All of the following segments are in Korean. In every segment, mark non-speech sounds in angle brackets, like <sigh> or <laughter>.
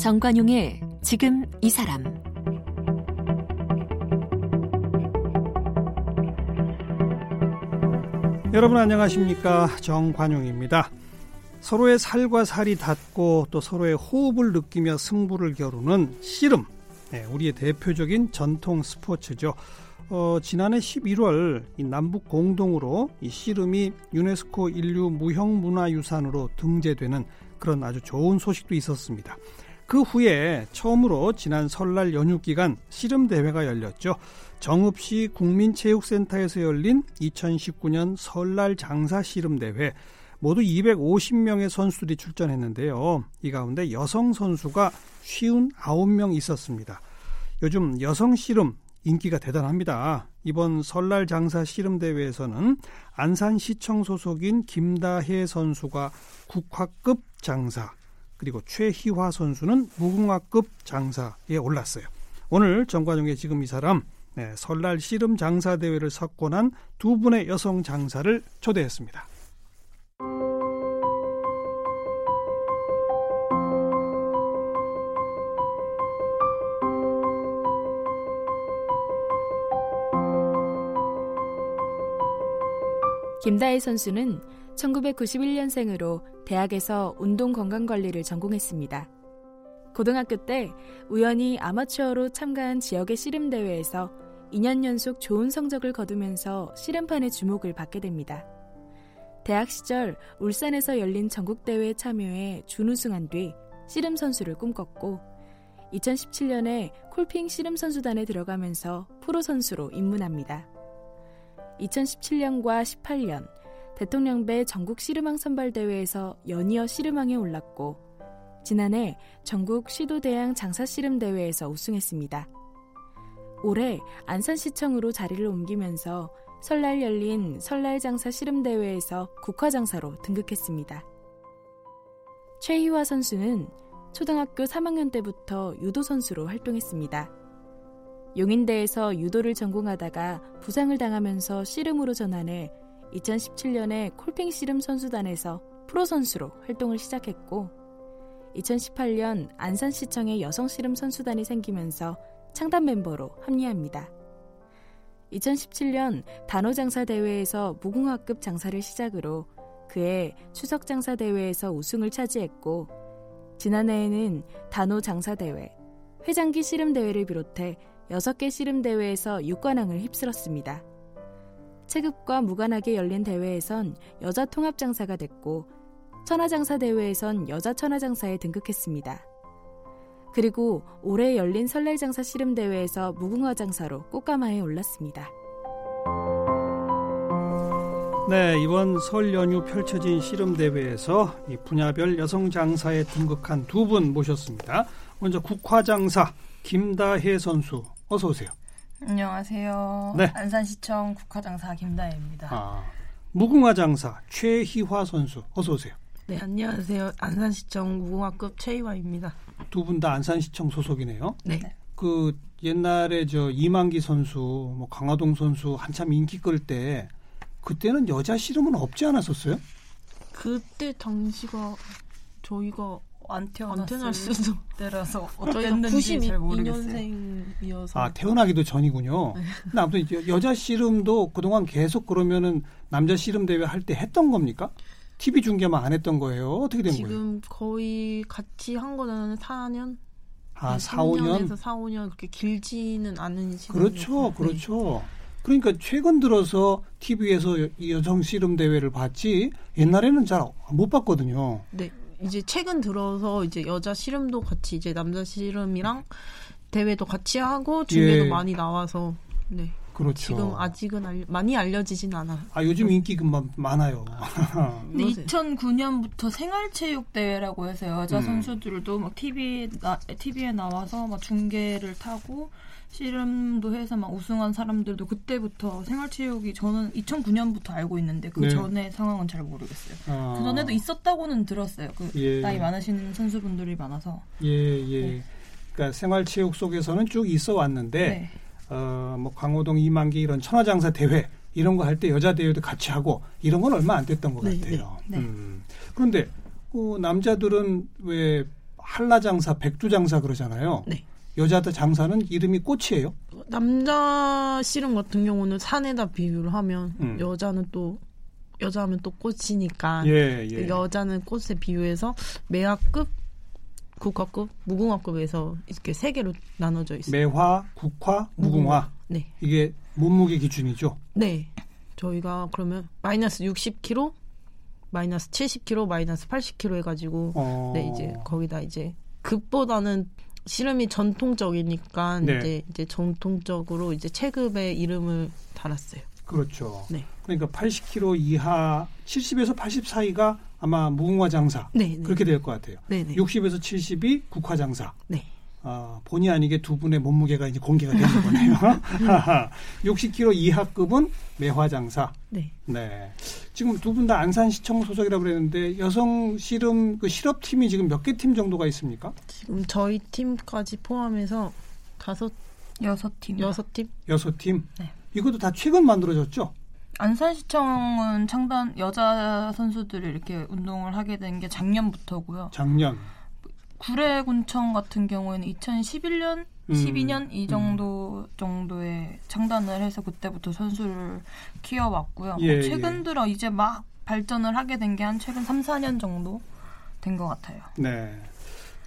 정관용의 지금 이 사람. 여러분 안녕하십니까? 정관용입니다. 서로의 살과 살이 닿고 또 서로의 호흡을 느끼며 승부를 겨루는 씨름 네, 우리의 대표적인 전통 스포츠죠. 어, 지난해 11월 이 남북 공동으로 이 씨름이 유네스코 인류 무형문화유산으로 등재되는 그런 아주 좋은 소식도 있었습니다. 그 후에 처음으로 지난 설날 연휴 기간 씨름 대회가 열렸죠. 정읍시 국민체육센터에서 열린 2019년 설날 장사 씨름 대회 모두 250명의 선수들이 출전했는데요. 이 가운데 여성 선수가 59명 있었습니다. 요즘 여성 씨름 인기가 대단합니다. 이번 설날 장사 씨름 대회에서는 안산시청 소속인 김다혜 선수가 국화급 장사, 그리고 최희화 선수는 무궁화급 장사에 올랐어요. 오늘 정관용의 지금 이 사람 네, 설날 씨름 장사 대회를 석권한 두 분의 여성 장사를 초대했습니다. 김다혜 선수는 1991년생으로 대학에서 운동 건강 관리를 전공했습니다. 고등학교 때 우연히 아마추어로 참가한 지역의 씨름 대회에서 2년 연속 좋은 성적을 거두면서 씨름판의 주목을 받게 됩니다. 대학 시절 울산에서 열린 전국대회에 참여해 준우승한 뒤 씨름 선수를 꿈꿨고 2017년에 콜핑 씨름 선수단에 들어가면서 프로 선수로 입문합니다. 2017년과 18년 대통령배 전국 씨름왕 선발대회에서 연이어 씨름왕에 올랐고 지난해 전국 시도대항 장사씨름대회에서 우승했습니다. 올해 안산시청으로 자리를 옮기면서 설날 열린 설날장사 씨름대회에서 국화장사로 등극했습니다. 최희화 선수는 초등학교 3학년 때부터 유도 선수로 활동했습니다. 용인대에서 유도를 전공하다가 부상을 당하면서 씨름으로 전환해 2017년에 콜핑 씨름 선수단에서 프로 선수로 활동을 시작했고 2018년 안산시청의 여성 씨름 선수단이 생기면서 창단 멤버로 합류합니다. 2017년 단호장사 대회에서 무궁화급 장사를 시작으로 그해 추석 장사 대회에서 우승을 차지했고 지난해에는 단호 장사 대회, 회장기 씨름 대회를 비롯해 6개 씨름 대회에서 6관왕을 휩쓸었습니다. 체급과 무관하게 열린 대회에선 여자 통합장사가 됐고 천하장사 대회에선 여자 천하장사에 등극했습니다. 그리고 올해 열린 설날장사 씨름 대회에서 무궁화장사로 꽃가마에 올랐습니다. 네, 이번 설 연휴 펼쳐진 씨름 대회에서 이 분야별 여성 장사에 등극한 두 분 모셨습니다. 먼저 국화장사 김다혜 선수 어서 오세요. 안녕하세요. 네. 안산시청 국화장사 김다혜입니다. 아, 무궁화장사 최희화 선수 어서 오세요. 네, 안녕하세요. 안산시청 무궁화급 최희화입니다. 두 분 다 안산시청 소속이네요. 네. 그 옛날에 저 이만기 선수, 뭐 강화동 선수 한참 인기 끌 때 그때는 여자 씨름은 없지 않았었어요? 그때 당시가 저희가 안 태어났을 수도 때라서 <laughs> 어땠는지 잘 모르겠어요. 아 태어나기도 전이군요. 네. 근데 아무튼 여자 씨름도 그동안 계속 그러면은 남자 씨름 대회 할 때 했던 겁니까? TV 중계만 안 했던 거예요? 어떻게 된 지금 거예요? 지금 거의 같이 한 거는 4년? 아, 4, 5년? 3년에서 4, 5년 그렇게 길지는 않은 시간. 그렇죠, 그렇죠. 네. 그러니까 최근 들어서 TV에서 여성 씨름 대회를 봤지 옛날에는 잘 못 봤거든요. 네. 이제 최근 들어서 이제 여자 씨름도 같이 이제 남자 씨름이랑 대회도 같이 하고 중계도 예. 많이 나와서 네. 그렇죠. 지금 아직은 알, 많이 알려지진 않아. 아 요즘 인기 금방 많아요. 근데 2009년부터 생활체육 대회라고 해서 여자 음. 선수들도 막 TV 나, TV에 나와서 막 중계를 타고 씨름도 해서 막 우승한 사람들도 그때부터 생활체육이 저는 2009년부터 알고 있는데 그 네. 전에 상황은 잘 모르겠어요. 아. 그 전에도 있었다고는 들었어요. 그 예. 나이 많으신 선수분들이 많아서. 예 예. 네. 그러니까 생활체육 속에서는 쭉 있어 왔는데. 네. 어, 뭐 강호동 이만기 이런 천하장사 대회 이런 거 할 때 여자 대회도 같이 하고 이런 건 얼마 안 됐던 것 네, 같아요. 네. 음. 그런데 그 남자들은 왜 한라장사, 백두장사 그러잖아요. 네. 여자들 장사는 이름이 꽃이에요. 남자 씨름 같은 경우는 산에다 비유를 하면 음. 여자는 또 여자하면 또 꽃이니까 예, 예. 여자는 꽃에 비유해서 매화급, 국화급, 무궁화급에서 이렇게 세 개로 나눠져 있어요. 매화, 국화, 무궁화 네, 이게 몸무게 기준이죠. 네. 저희가 그러면 마이너스 60kg, 마이너스 70kg, 마이너스 80kg 해가지고 어. 네 이제 거기다 이제 급보다는 씨름이 전통적이니까 네. 이제 이제 전통적으로 이제 체급의 이름을 달았어요. 그렇죠. 네. 그러니까 80kg 이하, 70에서 80 사이가 아마 무궁화 장사 네, 네. 그렇게 될 것 같아요. 네, 네. 60에서 70이 국화 장사. 네. 아, 본의 아니게 두 분의 몸무게가 이제 공개가 되는 <laughs> 거네요. <laughs> 60kg 이하급은 매화장사. 네. 네. 지금 두 분 다 안산시청 소속이라고 그랬는데 여성 씨름 그 실업팀이 지금 몇 개 팀 정도가 있습니까? 지금 저희 팀까지 포함해서 다섯 여섯 팀. 여섯 팀? 여섯 팀. 네. 이것도 다 최근 만들어졌죠? 안산시청은 창단 여자 선수들이 이렇게 운동을 하게 된 게 작년부터고요. 작년. 구례군청 같은 경우에는 2011년, 음. 12년 이 정도 정도에 창단을 해서 그때부터 선수를 키워왔고요. 뭐 예, 최근 예. 들어 이제 막 발전을 하게 된 게 한 최근 3, 4년 정도 된 것 같아요. 네.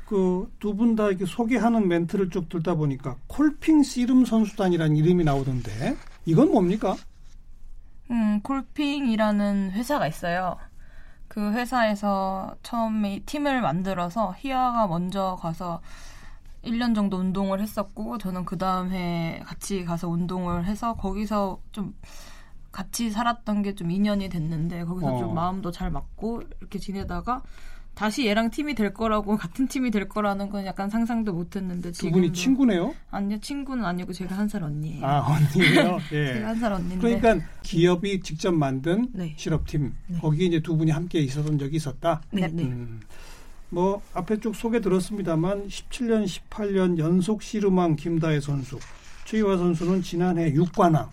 그 두 분 다 이렇게 소개하는 멘트를 쭉 듣다 보니까 콜핑 씨름 선수단이라는 이름이 나오던데 이건 뭡니까? 음, 콜핑이라는 회사가 있어요. 그 회사에서 처음에 이 팀을 만들어서 희아가 먼저 가서 1년 정도 운동을 했었고 저는 그 다음 해 같이 가서 운동을 해서 거기서 좀 같이 살았던 게 좀 인연이 됐는데 거기서 어. 좀 마음도 잘 맞고 이렇게 지내다가 다시 얘랑 팀이 될 거라고 <laughs> 같은 팀이 될 거라는 건 약간 상상도 못했는데 두 분이 친구네요. 아니요 친구는 아니고 제가 한 살 언니예요. 아 언니예요. <laughs> 예. 제가 한 살 언니인데 그러니까 기업이 직접 만든 네. 실업팀 네. 거기 이제 두 분이 함께 있었던 적이 있었다. 네, 네. 음, 뭐 앞에 쭉 소개 들었습니다만 17년, 18년 연속 씨름왕 김다혜 선수, 최희화 선수는 지난해 6관왕.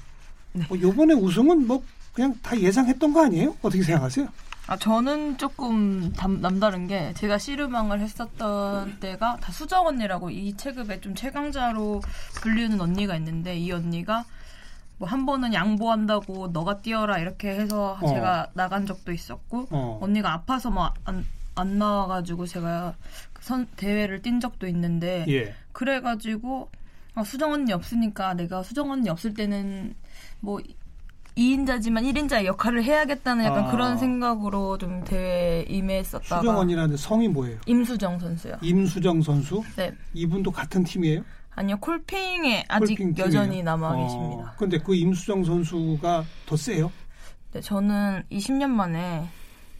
네. 뭐 요번에 우승은 뭐 그냥 다 예상했던 거 아니에요? 어떻게 생각하세요? 아, 저는 조금 담- 남다른 게 제가 씨름왕을 했었던 때가 다 수정 언니라고 이 체급에 좀 최강자로 불리는 언니가 있는데 이 언니가 뭐 한 번은 양보한다고 너가 뛰어라 이렇게 해서 어. 제가 나간 적도 있었고 어. 언니가 아파서 뭐안안 나와가지고 제가 그선 대회를 뛴 적도 있는데 예. 그래가지고 아, 수정 언니 없으니까 내가 수정 언니 없을 때는 뭐 2인자지만 1인자의 역할을 해야겠다는 약간 아. 그런 생각으로 좀 대회에 임했었다가 수정 언니라는데 성이 뭐예요? 임수정 선수요. 임수정 선수? 네. 이분도 같은 팀이에요? 아니요 콜핑에 아직 콜핑? 여전히 남아 어, 계십니다. 근데 그 임수정 선수가 더 세요? 네, 저는 20년 만에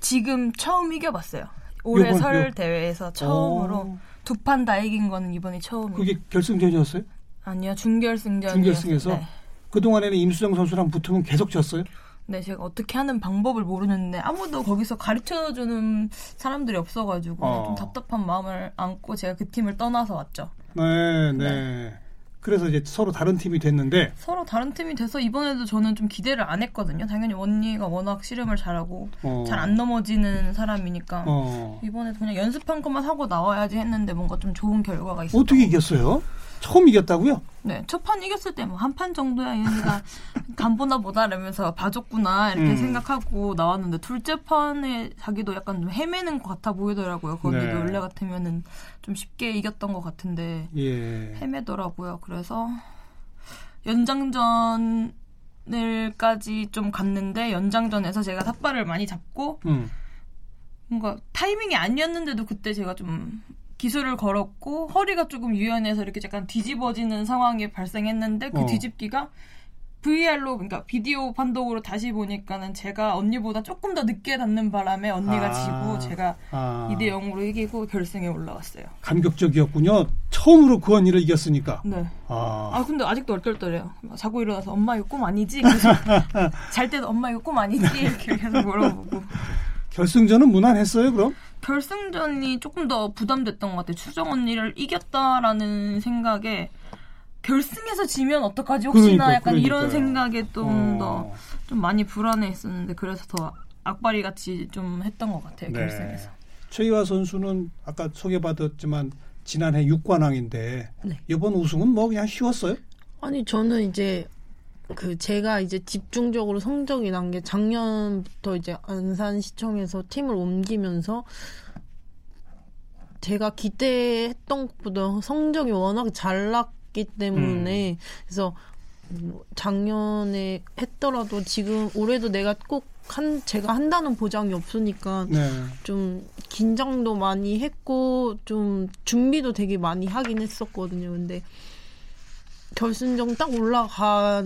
지금 처음 이겨봤어요. 올해 요번, 설 요- 대회에서 처음으로 어, 두판 다 이긴 거는 이번이 처음이에요. 그게 결승전이었어요? 아니요 준결승전이었어요. 준결승에서? 네. 그동안에는 임수정 선수랑 붙으면 계속 졌어요? 네, 제가 어떻게 하는 방법을 모르는데 아무도 거기서 가르쳐 주는 사람들이 없어 가지고 어. 좀 답답한 마음을 안고 제가 그 팀을 떠나서 왔죠. 네, 네. 그래서 이제 서로 다른 팀이 됐는데, 서로 다른 팀이 돼서 이번에도 저는 좀 기대를 안 했거든요. 당연히 원니가 워낙 씨름을 잘하고 어, 잘안 넘어지는 사람이니까 어. 이번에도 그냥 연습한 것만 하고 나와야지 했는데 뭔가 좀 좋은 결과가 있었어요. 어떻게 이겼어요? 처음 이겼다고요? 네, 첫 판 이겼을 때 뭐 한 판 정도야 얘네가 <laughs> 간보나 보다 이러면서 봐줬구나 이렇게 음. 생각하고 나왔는데 둘째 판에 자기도 약간 좀 헤매는 것 같아 보이더라고요. 거기도 네. 원래 같으면은 좀 쉽게 이겼던 것 같은데 예. 헤매더라고요. 그래서 연장전을까지 좀 갔는데 연장전에서 제가 삿발을 많이 잡고 음. 뭔가 타이밍이 아니었는데도 그때 제가 좀 기술을 걸었고 허리가 조금 유연해서 이렇게 약간 뒤집어지는 상황이 발생했는데 그 어. 뒤집기가 VR로 그러니까 비디오 판독으로 다시 보니까는 제가 언니보다 조금 더 늦게 닿는 바람에 언니가 아. 지고 제가 아, 2대 0으로 이기고 결승에 올라갔어요. 감격적이었군요. 처음으로 그 언니를 이겼으니까. 네. 아, 아 근데 아직도 얼떨떨해요. 막 자고 일어나서 엄마 이거 꿈 아니지? <laughs> 잘 때도 엄마 이거 꿈 아니지? 이렇게 계속 물어보고 결승전은 무난했어요, 그럼? 결승전이 조금 더 부담됐던 것 같아요. 추정 언니를 이겼다라는 생각에 결승에서 지면 어떡하지 혹시나 그러니까, 약간 이런 그러니까요. 생각에 좀더 어. 좀 많이 불안해했었는데 그래서 더 악바리 같이 좀 했던 것 같아요 네. 결승에서. 최희화 선수는 아까 소개받았지만 지난해 6관왕인데 네. 이번 우승은 뭐 그냥 쉬웠어요? 아니 저는 이제 그 제가 이제 집중적으로 성적이 난 게 작년부터 이제 안산시청에서 팀을 옮기면서 제가 기대했던 것보다 성적이 워낙 잘 났기 때문에 그래서 뭐 작년에 했더라도 지금 올해도 내가 꼭 한 제가 한다는 보장이 없으니까 네. 좀 긴장도 많이 했고 좀 준비도 되게 많이 하긴 했었거든요. 근데 결승전 딱 올라가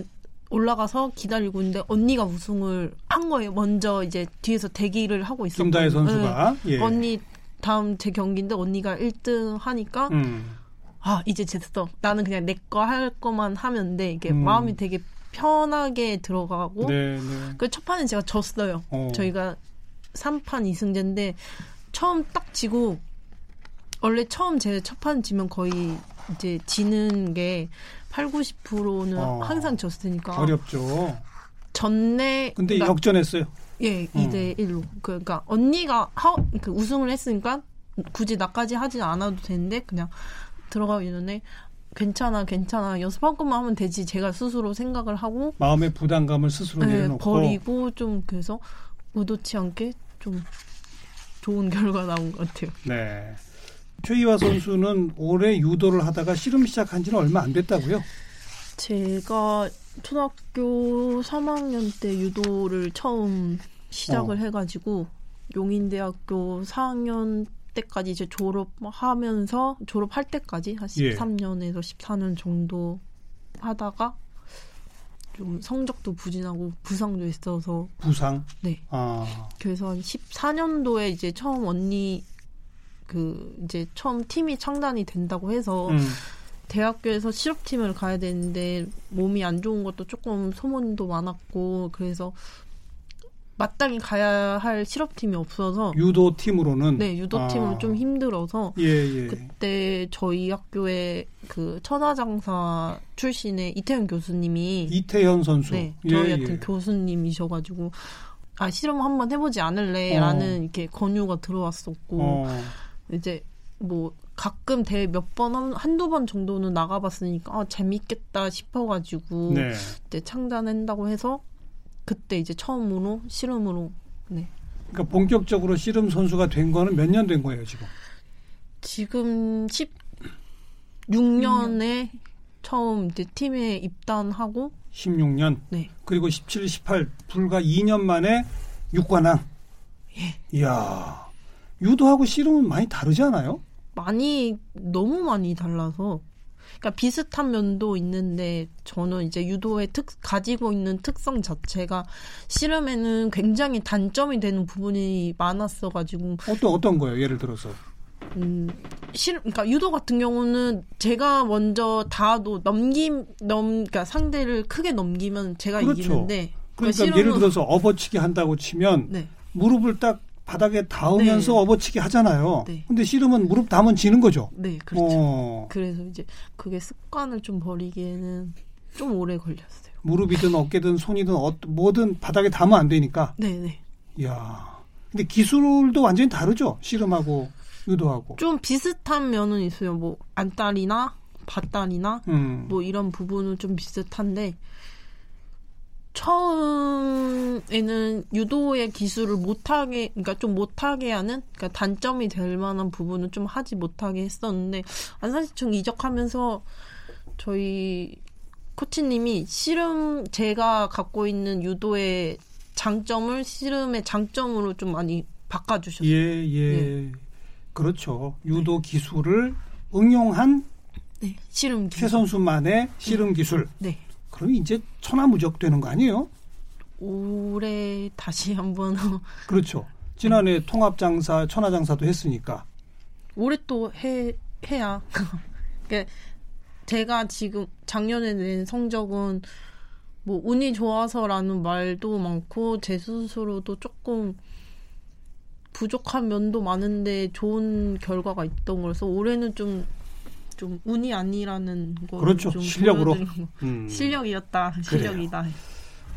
올라가서 기다리고 있는데 언니가 우승을 한 거예요. 먼저 이제 뒤에서 대기를 하고 있었거든요. 김다혜 선수가 네. 예. 언니 다음 제 경기인데 언니가 1등 하니까 음. 아 이제 됐어. 나는 그냥 내 거 할 거만 하면 돼. 이게 음. 마음이 되게 편하게 들어가고 네, 네. 그첫 판은 제가 졌어요. 어. 저희가 3판 2승제인데 처음 딱 지고 원래 처음 제 첫 판 지면 거의 이제 지는 게 8, 90%는 어. 항상 졌으니까 어렵죠. 전내 근데 그러니까 역전했어요. 예, 2대 1로. 그러니까 언니가 하, 그 우승을 했으니까 굳이 나까지 하진 않아도 되는데 그냥 들어가고 있는데 괜찮아, 괜찮아. 연습한 것만 하면 되지. 제가 스스로 생각을 하고 마음의 부담감을 스스로 네, 내려놓고 버리고 좀 그래서 의도치 않게 좀 좋은 결과 나온 것 같아요. 네. 최희화 선수는 올해 유도를 하다가 씨름 시작한 지는 얼마 안 됐다고요? 제가 초등학교 3학년 때 유도를 처음 시작을 어. 해가지고 용인대학교 4학년 때까지 이제 졸업하면서 졸업할 때까지 한 예. 13년에서 14년 정도 하다가 좀 성적도 부진하고 부상도 있어서 부상. 네 아. 그래서 한 14년도에 이제 처음 언니 그 이제 처음 팀이 창단이 된다고 해서 음. 대학교에서 실업팀을 가야 되는데 몸이 안 좋은 것도 조금 소문도 많았고 그래서 마땅히 가야 할 실업팀이 없어서 유도 팀으로는 네 유도 팀으로 아. 좀 힘들어서 예, 예. 그때 저희 학교에 그 천하장사 출신의 이태현 교수님이 이태현 선수. 네 예, 저희한테 예. 교수님이셔가지고 아 실험 한번 해보지 않을래라는 어. 이렇게 권유가 들어왔었고 어. 이제 뭐 가끔 대회 몇 번 한두 번 정도는 나가봤으니까 아, 재밌겠다 싶어가지고 네. 이제 창단한다고 해서 그때 이제 처음으로 실험으로 네 그러니까 본격적으로 씨름 선수가 된 거는 몇 년 된 거예요, 지금? 지금 16년에 처음 이제 팀에 입단하고 16년. 네 그리고 17, 18 불과 2년 만에 육관왕. 예. 이야. 유도하고 씨름은 많이 다르지 않아요? 많이 너무 많이 달라서 그러니까 비슷한 면도 있는데 저는 이제 유도의 특 가지고 있는 특성 자체가 씨름에는 굉장히 단점이 되는 부분이 많았어 가지고 어떤 어떤 거예요? 예를 들어서. 음, 실, 그러니까 유도 같은 경우는 제가 먼저 닿아도 넘김, 넘, 그러니까 상대를 크게 넘기면 제가 그렇죠. 이기는데. 그러니까 실험은- 예를 들어서 업어치기 한다고 치면 네. 무릎을 딱 바닥에 닿으면서 네. 업어치기 하잖아요. 네. 근데 씨름은 무릎 닿으면 지는 거죠. 네, 그렇죠. 어, 그래서 이제 그게 습관을 좀 버리기에는 좀 오래 걸렸어요. 무릎이든 어깨든 손이든 어, 뭐든 바닥에 닿으면 안 되니까. 네, 네. 이야. 근데 기술도 완전히 다르죠. 씨름하고 유도하고. 좀 비슷한 면은 있어요. 뭐, 안달이나, 밭달이나, 음. 뭐 이런 부분은 좀 비슷한데, 처음에는 유도의 기술을 못하게, 그러니까 좀 못하게 하는, 그러니까 단점이 될 만한 부분은 좀 하지 못하게 했었는데, 안산시청 이적하면서 저희 코치님이 씨름, 제가 갖고 있는 유도의 장점을 씨름의 장점으로 좀 많이 바꿔주셨어요. 예, 예. 그렇죠. 유도 기술을 응용한 네, 씨름 기술. 최 선수만의 씨름 기술. 네. 그럼 이제 천하무적 되는 거 아니에요? 올해 다시 한번 <laughs> 그렇죠. 지난해 통합장사, 천하장사도 했으니까. 올해 또 해 해야. <laughs> 그러니까 제가 지금 작년에 낸 성적은 뭐 운이 좋아서라는 말도 많고 제 스스로도 조금 부족한 면도 많은데 좋은 결과가 있던 거라서 올해는 좀 좀 운이 아니라는 거 그렇죠. 좀 실력으로. 음. 실력이었다. 실력이다.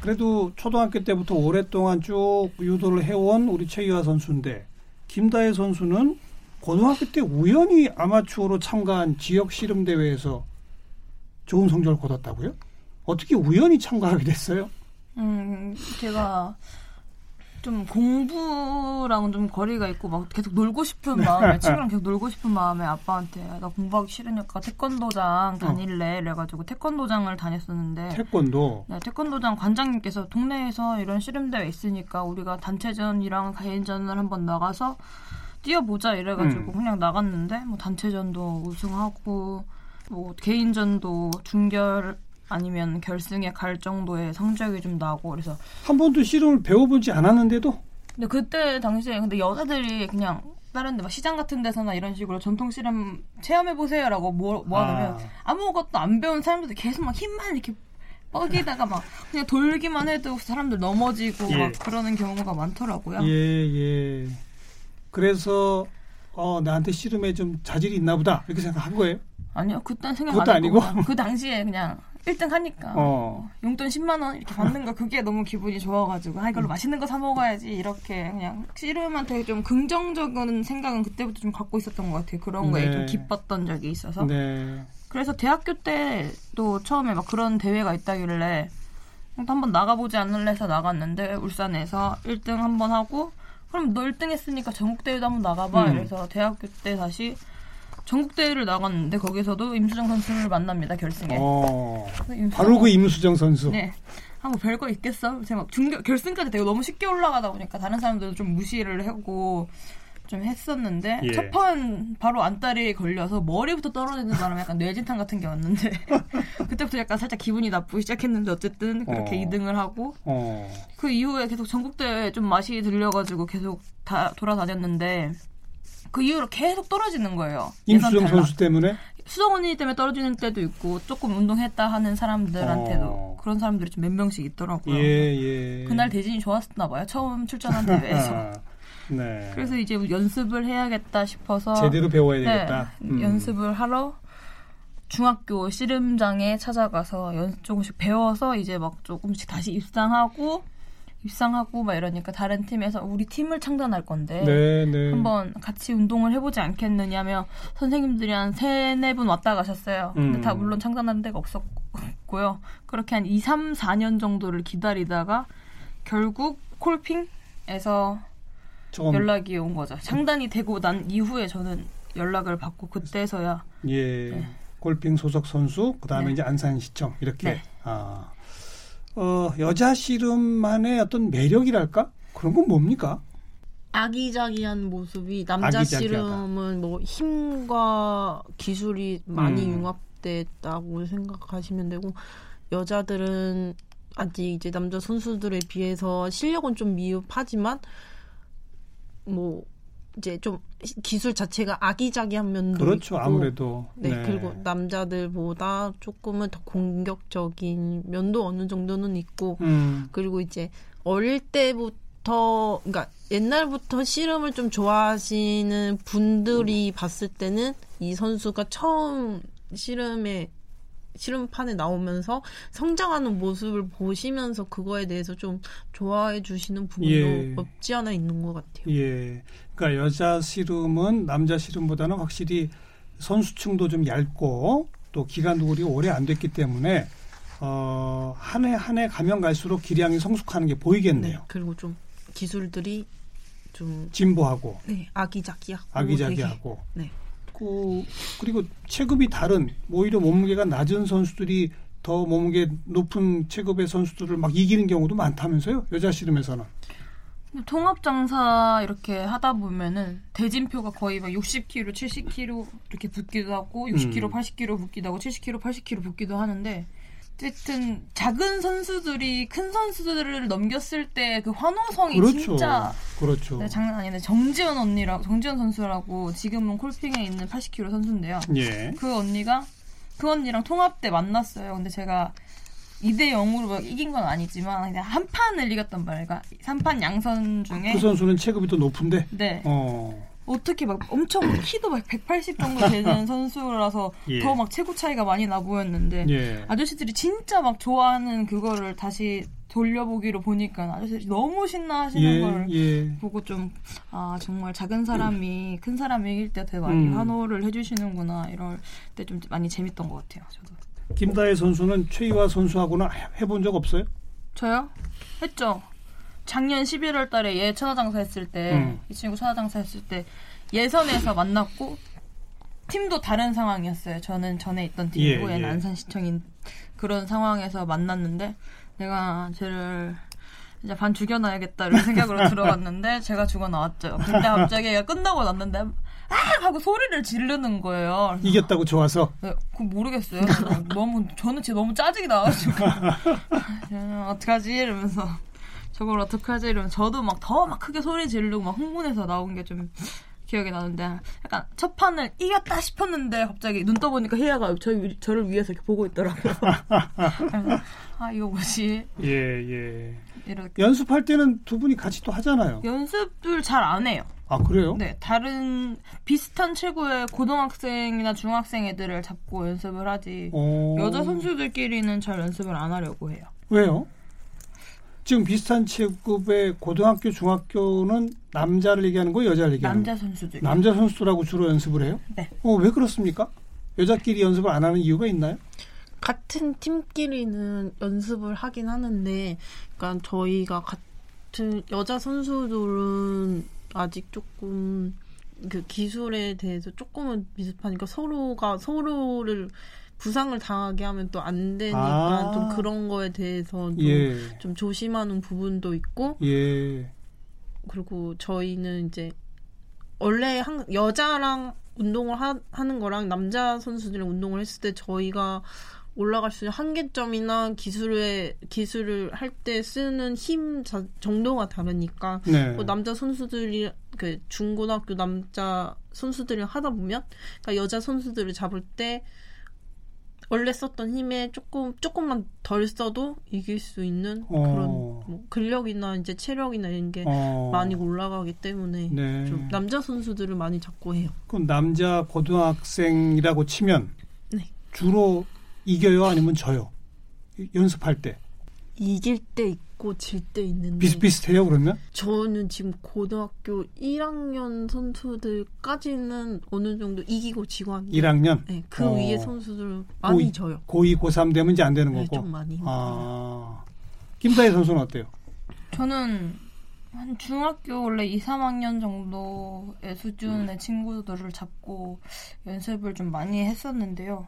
그래도 초등학교 때부터 오랫동안 쭉 유도를 해온 우리 최유아 선수인데 김다혜 선수는 고등학교 때 우연히 아마추어로 참가한 지역 씨름 대회에서 좋은 성적을 거뒀다고요? 어떻게 우연히 참가하게 됐어요? 음, 제가 좀 공부랑은 좀 거리가 있고 막 계속 놀고 싶은 마음에 <laughs> 친구랑 계속 놀고 싶은 마음에 아빠한테 나 공부하기 싫으니까 태권도장 다닐래 이래가지고 태권도장을 다녔었는데 태권도. 네, 태권도장 관장님께서 동네에서 이런 씨름대회 있으니까 우리가 단체전이랑 개인전을 한번 나가서 뛰어보자 이래가지고 음. 그냥 나갔는데 뭐 단체전도 우승하고 뭐 개인전도 준결 아니면 결승에 갈 정도의 성적이 좀 나고 그래서 한 번도 씨름을 배워보지 않았는데도 근데 그때 당시에 근데 여자들이 그냥 다른 데 막 시장 같은 데서나 이런 식으로 전통 씨름 체험해 보세요라고 뭐 모아놓으면 아. 아무것도 안 배운 사람들도 계속 막 힘만 이렇게 뻐기다가 막 그냥 돌기만 해도 사람들 넘어지고 예. 막 그러는 경우가 많더라고요. 예, 예. 그래서 어, 나한테 씨름에 좀 자질이 있나 보다 이렇게 생각한 거예요. 아니요, 그땐 생각 그것도 아니고? 그 당시에 그냥 1등 하니까 어. 용돈 10만 원 이렇게 받는 거 그게 너무 기분이 좋아가지고 아 음. 이걸로 맛있는 거 사 먹어야지 이렇게 그냥 씨름한테 좀 긍정적인 생각은 그때부터 좀 갖고 있었던 것 같아요. 그런 거에 네. 좀 기뻤던 적이 있어서 네. 그래서 대학교 때도 처음에 막 그런 대회가 있다길래 한번 나가보지 않을래 해서 나갔는데 울산에서 1등 한번 하고 그럼 너 1등 했으니까 전국대회도 한번 나가봐 음. 이래서 대학교 때 다시 전국대회를 나갔는데 거기서도 임수정 선수를 만납니다 결승에 어. 바로 그 임수정 선수. 네. 아, 뭐 별거 있겠어? 제가 막 중결, 결승까지 되고 너무 쉽게 올라가다 보니까 다른 사람들도 좀 무시를 하고 좀 했었는데 예. 첫판 바로 안달이 걸려서 머리부터 떨어지는 바람에 약간 뇌진탕 같은 게 왔는데 <laughs> 그때부터 약간 살짝 기분이 나쁘기 시작했는데 어쨌든 그렇게 어. 2등을 하고 어. 그 이후에 계속 전국대회 좀 맛이 들려가지고 계속 다 돌아다녔는데 그 이후로 계속 떨어지는 거예요. 임수정. 선수 때문에 수정 언니 때문에 떨어지는 때도 있고 조금 운동했다 하는 사람들한테도 어. 그런 사람들이 좀 몇 명씩 있더라고요. 예, 예. 그날 대진이 좋았었나 봐요. 처음 출전한 <laughs> 대회에서. 아, 네. 그래서 이제 뭐 연습을 해야겠다 싶어서 제대로 배워야 네, 되겠다. 음. 연습을 하러 중학교 씨름장에 찾아가서 연, 조금씩 배워서 이제 막 조금씩 다시 입상하고 입상하고 막 이러니까 다른 팀에서 우리 팀을 창단할 건데 네, 네. 한번 같이 운동을 해보지 않겠느냐며 선생님들이 한 세네 분 왔다 가셨어요. 근데 음. 다 물론 창단한 데가 없었고요. 그렇게 한 2, 3, 4년 정도를 기다리다가 결국 콜핑에서 조금 연락이 온 거죠. 창단이 되고 난 이후에 저는 연락을 받고 그때서야 예. 네. 골핑 소속 선수, 그다음에 네. 이제 안산시청 이렇게 네. 아. 어, 여자 씨름만의 어떤 매력이랄까? 그런 건 뭡니까? 아기자기한 모습이 남자 아기자기하다. 씨름은 뭐 힘과 기술이 많이 음. 융합됐다고 생각하시면 되고 여자들은 아직 이제 남자 선수들에 비해서 실력은 좀 미흡하지만 뭐 이제 좀 기술 자체가 아기자기한 면도 그렇죠. 있고 아무래도. 네, 그리고 남자들보다 조금은 더 공격적인 면도 어느 정도는 있고 음. 그리고 이제 어릴 때부터 그러니까 옛날부터 씨름을 좀 좋아하시는 분들이 봤을 때는 이 선수가 처음 씨름에 씨름판에 나오면서 성장하는 모습을 보시면서 그거에 대해서 좀 좋아해 주시는 부분도 예. 없지 않아 있는 것 같아요. 예. 그러니까 여자 씨름은 남자 씨름보다는 확실히 선수층도 좀 얇고 또 기간도 우리 오래 안 됐기 때문에 어, 한 해 한 해 가면 갈수록 기량이 성숙하는 게 네. 보이겠네요. 그리고 좀 기술들이 좀 진보하고 네, 아기자기하고 아기자기하고 되게, 네. 그 그리고 체급이 다른 오히려 몸무게가 낮은 선수들이 더 몸무게 높은 체급의 선수들을 막 이기는 경우도 많다면서요 여자 씨름에서는 통합 장사 이렇게 하다 보면은 대진표가 거의 막 60kg, 70kg 이렇게 붙기도 하고 60kg, 음. 80kg 붙기도 하고 70kg, 80kg 붙기도 하는데 어쨌든 작은 선수들이 큰 선수들을 넘겼을 때 그 환호성이 그렇죠 진짜 그렇죠 네, 장난 아닌데 정지현 언니라고 정지현 선수라고 지금은 콜핑에 있는 80kg 선수인데요. 예 그 언니가 그 언니랑 통합 때 만났어요. 근데 제가 2대 0으로 막 이긴 건 아니지만 그냥 한 판을 이겼단 말이야. 3판 양선 중에 그 선수는 체급이 더 높은데 네. 어 어떻게 막 엄청 키도 막 180 정도 되는 <laughs> 선수라서 예. 더막 체구 차이가 많이 나 보였는데 예. 아저씨들이 진짜 막 좋아하는 그거를 다시 돌려보기로 보니까 아저씨들이 너무 신나하시는 예, 걸 예. 보고 좀 아 정말 작은 사람이 큰 사람이 이길 때 되게 많이 음. 환호를 해주시는구나 이럴 때 좀 많이 재밌던 것 같아요. 저도 김다혜 선수는 최희화 선수하고는 해- 해본 적 없어요? 저요 했죠. 작년 11월 달에 얘 천하장사 했을 때, 음. 이 친구 천하장사 했을 때, 예선에서 만났고, 팀도 다른 상황이었어요. 저는 전에 있던 팀이고, 예, 얘는 예. 안산시청인 그런 상황에서 만났는데, 내가 쟤를 이제 반 죽여놔야겠다 이런 생각으로 <laughs> 들어갔는데, 제가 죽어나왔죠. 근데 갑자기 얘가 끝나고 났는데, 아! 하고 소리를 지르는 거예요. 이겼다고 좋아서 네, 그거 모르겠어요. 너무 저는 진짜 너무 짜증이 나가지고 <laughs> 저는 어떡하지 이러면서 저걸 어떡하지 이러면 저도 막더막 크게 소리 지르고 막 흥분해서 나온 게 좀 기억이 나는데 약간 첫 판을 이겼다 싶었는데 갑자기 눈 떠보니까 희야가 저, 저를 위해서 이렇게 보고 있더라고요. <laughs> 아 이거 뭐지 예, 예. 이렇게 연습할 때는 두 분이 같이 또 하잖아요. 연습을 잘 안 해요. 아, 그래요? 네, 다른 비슷한 체구의 고등학생이나 중학생 애들을 잡고 연습을 하지. 어, 여자 선수들끼리는 잘 연습을 안 하려고 해요. 왜요? 지금 비슷한 체급의 고등학교, 중학교는 남자를 얘기하는 거예요, 여자를 얘기하는 남자 선수들. 거예요? 남자 선수들하고 주로 연습을 해요? 네. 어, 왜 그렇습니까? 여자끼리 연습을 안 하는 이유가 있나요? 같은 팀끼리는 연습을 하긴 하는데, 그러니까 저희가 같은 여자 선수들은 아직 조금 그 기술에 대해서 조금은 미흡하니까 서로가 서로를 부상을 당하게 하면 또 안 되니까 아. 좀 그런 거에 대해서 좀, 예, 좀 조심하는 부분도 있고 예. 그리고 저희는 이제 원래 한, 여자랑 운동을 하, 는 거랑 남자 선수들이랑 운동을 했을 때 저희가 올라갈 수 있는 한계점이나 기술에 기술을 할 때 쓰는 힘 자- 정도가 다르니까 네. 뭐 남자 선수들이 그 중고등학교 남자 선수들이랑 하다 보면 그러니까 여자 선수들을 잡을 때 원래 썼던 힘에 조금 조금만 덜 써도 이길 수 있는 어. 그런 뭐 근력이나 이제 체력이나 이런 게 어, 많이 올라가기 때문에 네. 좀 남자 선수들을 많이 잡고 해요. 그럼 남자 고등학생이라고 치면 네. 주로 이겨요, 아니면 져요? 연습할 때 이길 때 있고 질 때 있는데 비슷비슷해요, 그러면? 저는 지금 고등학교 1학년 선수들까지는 어느 정도 이기고 지고 하는데 1학년 네, 그 어. 위에 선수들 많이 고2, 져요. 고2, 고3 되면 이제 안 되는 네, 거고. 좀 많이 힘들어요. 아, 김다혜 선수는 어때요? 저는 한 중학교 원래 2, 3학년 정도의 수준의 친구들을 잡고 연습을 좀 많이 했었는데요.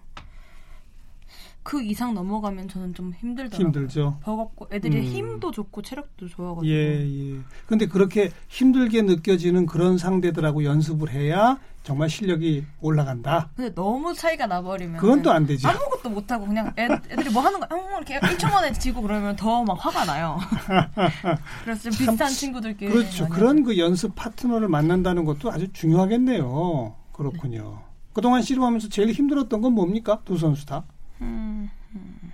그 이상 넘어가면 저는 좀 힘들더라고요. 힘들죠. 버겁고 애들이 음. 힘도 좋고 체력도 좋아가지고 예, 예. 근데 그렇게 힘들게 느껴지는 그런 상대들하고 연습을 해야 정말 실력이 올라간다. 근데 너무 차이가 나버리면 그건 또 안 되지. 아무것도 못하고 그냥 애, 애들이 뭐 하는 거야 음, 이렇게 1초 만에 지고 그러면 더 막 화가 나요 <laughs> 그래서 좀 비슷한 친구들끼리 그렇죠. 그런 그 연습 파트너를 만난다는 것도 아주 중요하겠네요. 그렇군요. 그동안 씨름하면서 제일 힘들었던 건 뭡니까? 두 선수 다? 음, 음.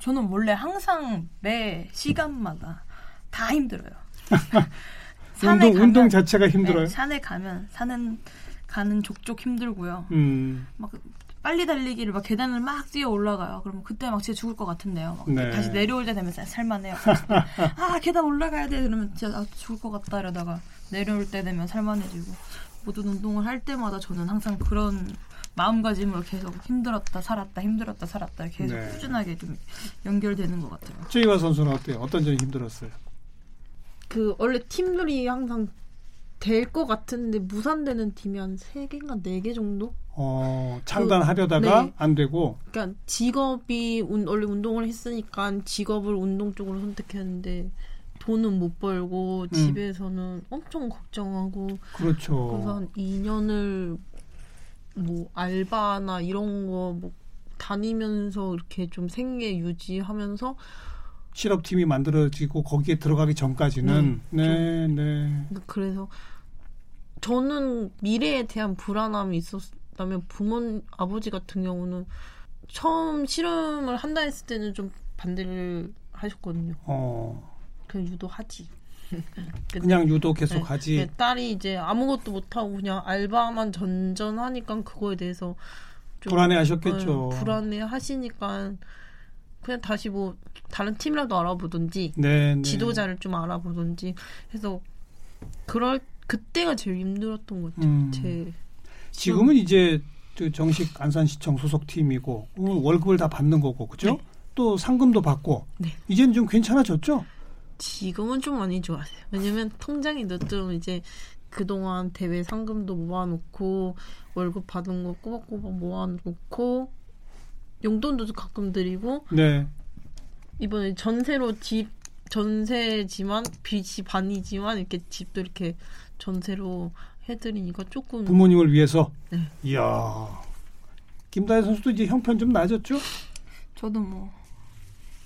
저는 원래 항상 매 시간마다 다 힘들어요. <laughs> 산에 운동, 운동 자체가 힘들어요. 네, 산에 가면 산은 가는 족족 힘들고요. 음, 막 빨리 달리기를 막 계단을 막 뛰어 올라가요. 그러면 그때 막 진짜 죽을 것 같은데요. 막 네. 다시 내려올 때 되면 살- 살만해요. <laughs> 아 계단 올라가야 돼. 그러면 진짜 아, 죽을 것 같다 이러다가 내려올 때 되면 살만해지고 모든 운동을 할 때마다 저는 항상 그런 마음가짐으로 계속 힘들었다 살았다 힘들었다 살았다 계속 네. 꾸준하게 좀 연결되는 것 같아요. 최희화 선수는 어때요? 어떤 점이 힘들었어요? 그 원래 팀들이 항상 될 것 같은데 무산되는 팀이 한 3개인가 4개 정도? 어, 창단하려다가 네. 안 되고, 그러니까 직업이 운- 원래 운동을 했으니까 직업을 운동 쪽으로 선택했는데 돈은 못 벌고 음. 집에서는 엄청 걱정하고 그렇죠. 그래서 한 2년을 뭐 알바나 이런 거 뭐 다니면서 이렇게 좀 생계 유지하면서 실업팀이 만들어지고 거기에 들어가기 전까지는 네, 네. 그래서 저는 미래에 대한 불안함이 있었다면 부모 아버지 같은 경우는 처음 실험을 한다 했을 때는 좀 반대를 하셨거든요. 어. 그냥 유도하지. 그냥 유도 계속 네, 하지. 네, 딸이 이제 아무것도 못 하고 그냥 알바만 전전하니까 그거에 대해서 좀, 불안해하셨겠죠. 네, 불안해 하시니까 그냥 다시 뭐 다른 팀이라도 알아보든지 네, 네. 지도자를 좀 알아보든지 해서 그럴 그때가 제일 힘들었던 것 같아요. 음. 제 지금은 이제 그 정식 안산시청 소속 팀이고 어, 월급을 다 받는 거고 그죠? 네. 또 상금도 받고 네. 이제는 좀 괜찮아졌죠? 지금은 좀 많이 좋아져요. 왜냐면 통장에도 좀 이제 그동안 대회 상금도 모아놓고 월급 받은 거 꼬박꼬박 모아놓고 용돈도 가끔 드리고 네. 이번에 전세로 집 전세지만 빚이 반이지만 이렇게 집도 이렇게 전세로 해드리니까 조금 부모님을 위해서. 네. 이야. 김다혜 선수도 이제 형편 좀 나아졌죠? 저도 뭐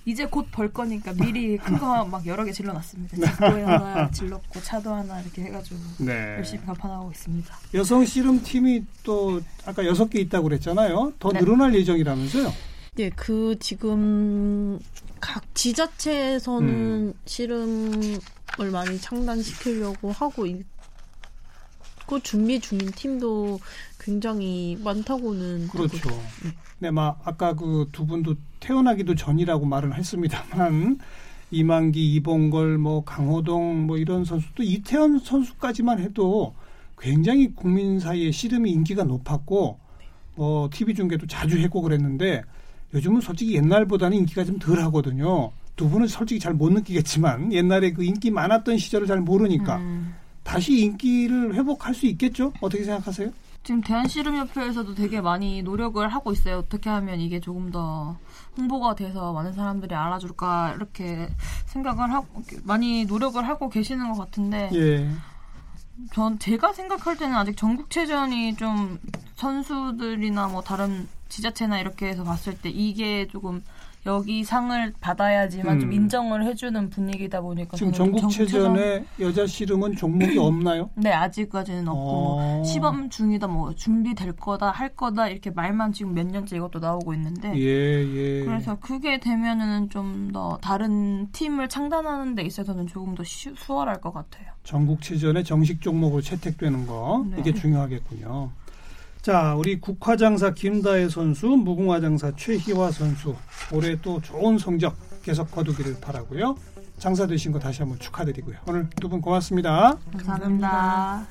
이제 곧 벌 거니까 미리 큰 거 막 여러 개 질러놨습니다. 집도 하나 질렀고 차도 하나 이렇게 해가지고 네. 열심히 간판하고 있습니다. 여성 씨름 팀이 또 아까 여섯 개 있다고 그랬잖아요. 더 네. 늘어날 예정이라면서요? 네, 그 지금 각 지자체에서는 음. 씨름을 많이 창단시키려고 하고 있고 준비 중인 팀도 굉장히 많다고는 그렇죠. 네, 막 아까 그 두 분도 태어나기도 전이라고 말은 했습니다만 이만기, 이봉걸, 뭐 강호동 뭐 이런 선수도 이태원 선수까지만 해도 굉장히 국민 사이에 씨름이 인기가 높았고 뭐 TV 중계도 자주 했고 그랬는데 요즘은 솔직히 옛날보다는 인기가 좀 덜 하거든요. 두 분은 솔직히 잘 못 느끼겠지만 옛날에 그 인기 많았던 시절을 잘 모르니까 음. 다시 인기를 회복할 수 있겠죠? 어떻게 생각하세요? 지금 대한씨름협회에서도 되게 많이 노력을 하고 있어요. 어떻게 하면 이게 조금 더 홍보가 돼서 많은 사람들이 알아줄까 이렇게 생각을 하고 많이 노력을 하고 계시는 것 같은데 예. 전 제가 생각할 때는 아직 전국체전이 좀 선수들이나 뭐 다른 지자체나 이렇게 해서 봤을 때 이게 조금 여기 상을 받아야지만 좀 음. 인정을 해주는 분위기다 보니까 지금 좀 전국체전에 여자 씨름은 종목이 없나요? <clears throat> 네 아직까지는 없고 어. 시범 중이다 뭐 준비될 거다 할 거다 이렇게 말만 지금 몇 년째 이것도 나오고 있는데 예, 예. 그래서 그게 되면은 좀 더 다른 팀을 창단하는 데 있어서는 조금 더 시- 수월할 것 같아요. 전국체전에 정식 종목으로 채택되는 거 네. 이게 중요하겠군요. 자, 우리 국화장사 김다혜 선수, 무궁화장사 최희화 선수 올해 또 좋은 성적 계속 거두기를 바라고요. 장사 되신 거 다시 한번 축하드리고요. 오늘 두 분 고맙습니다. 감사합니다.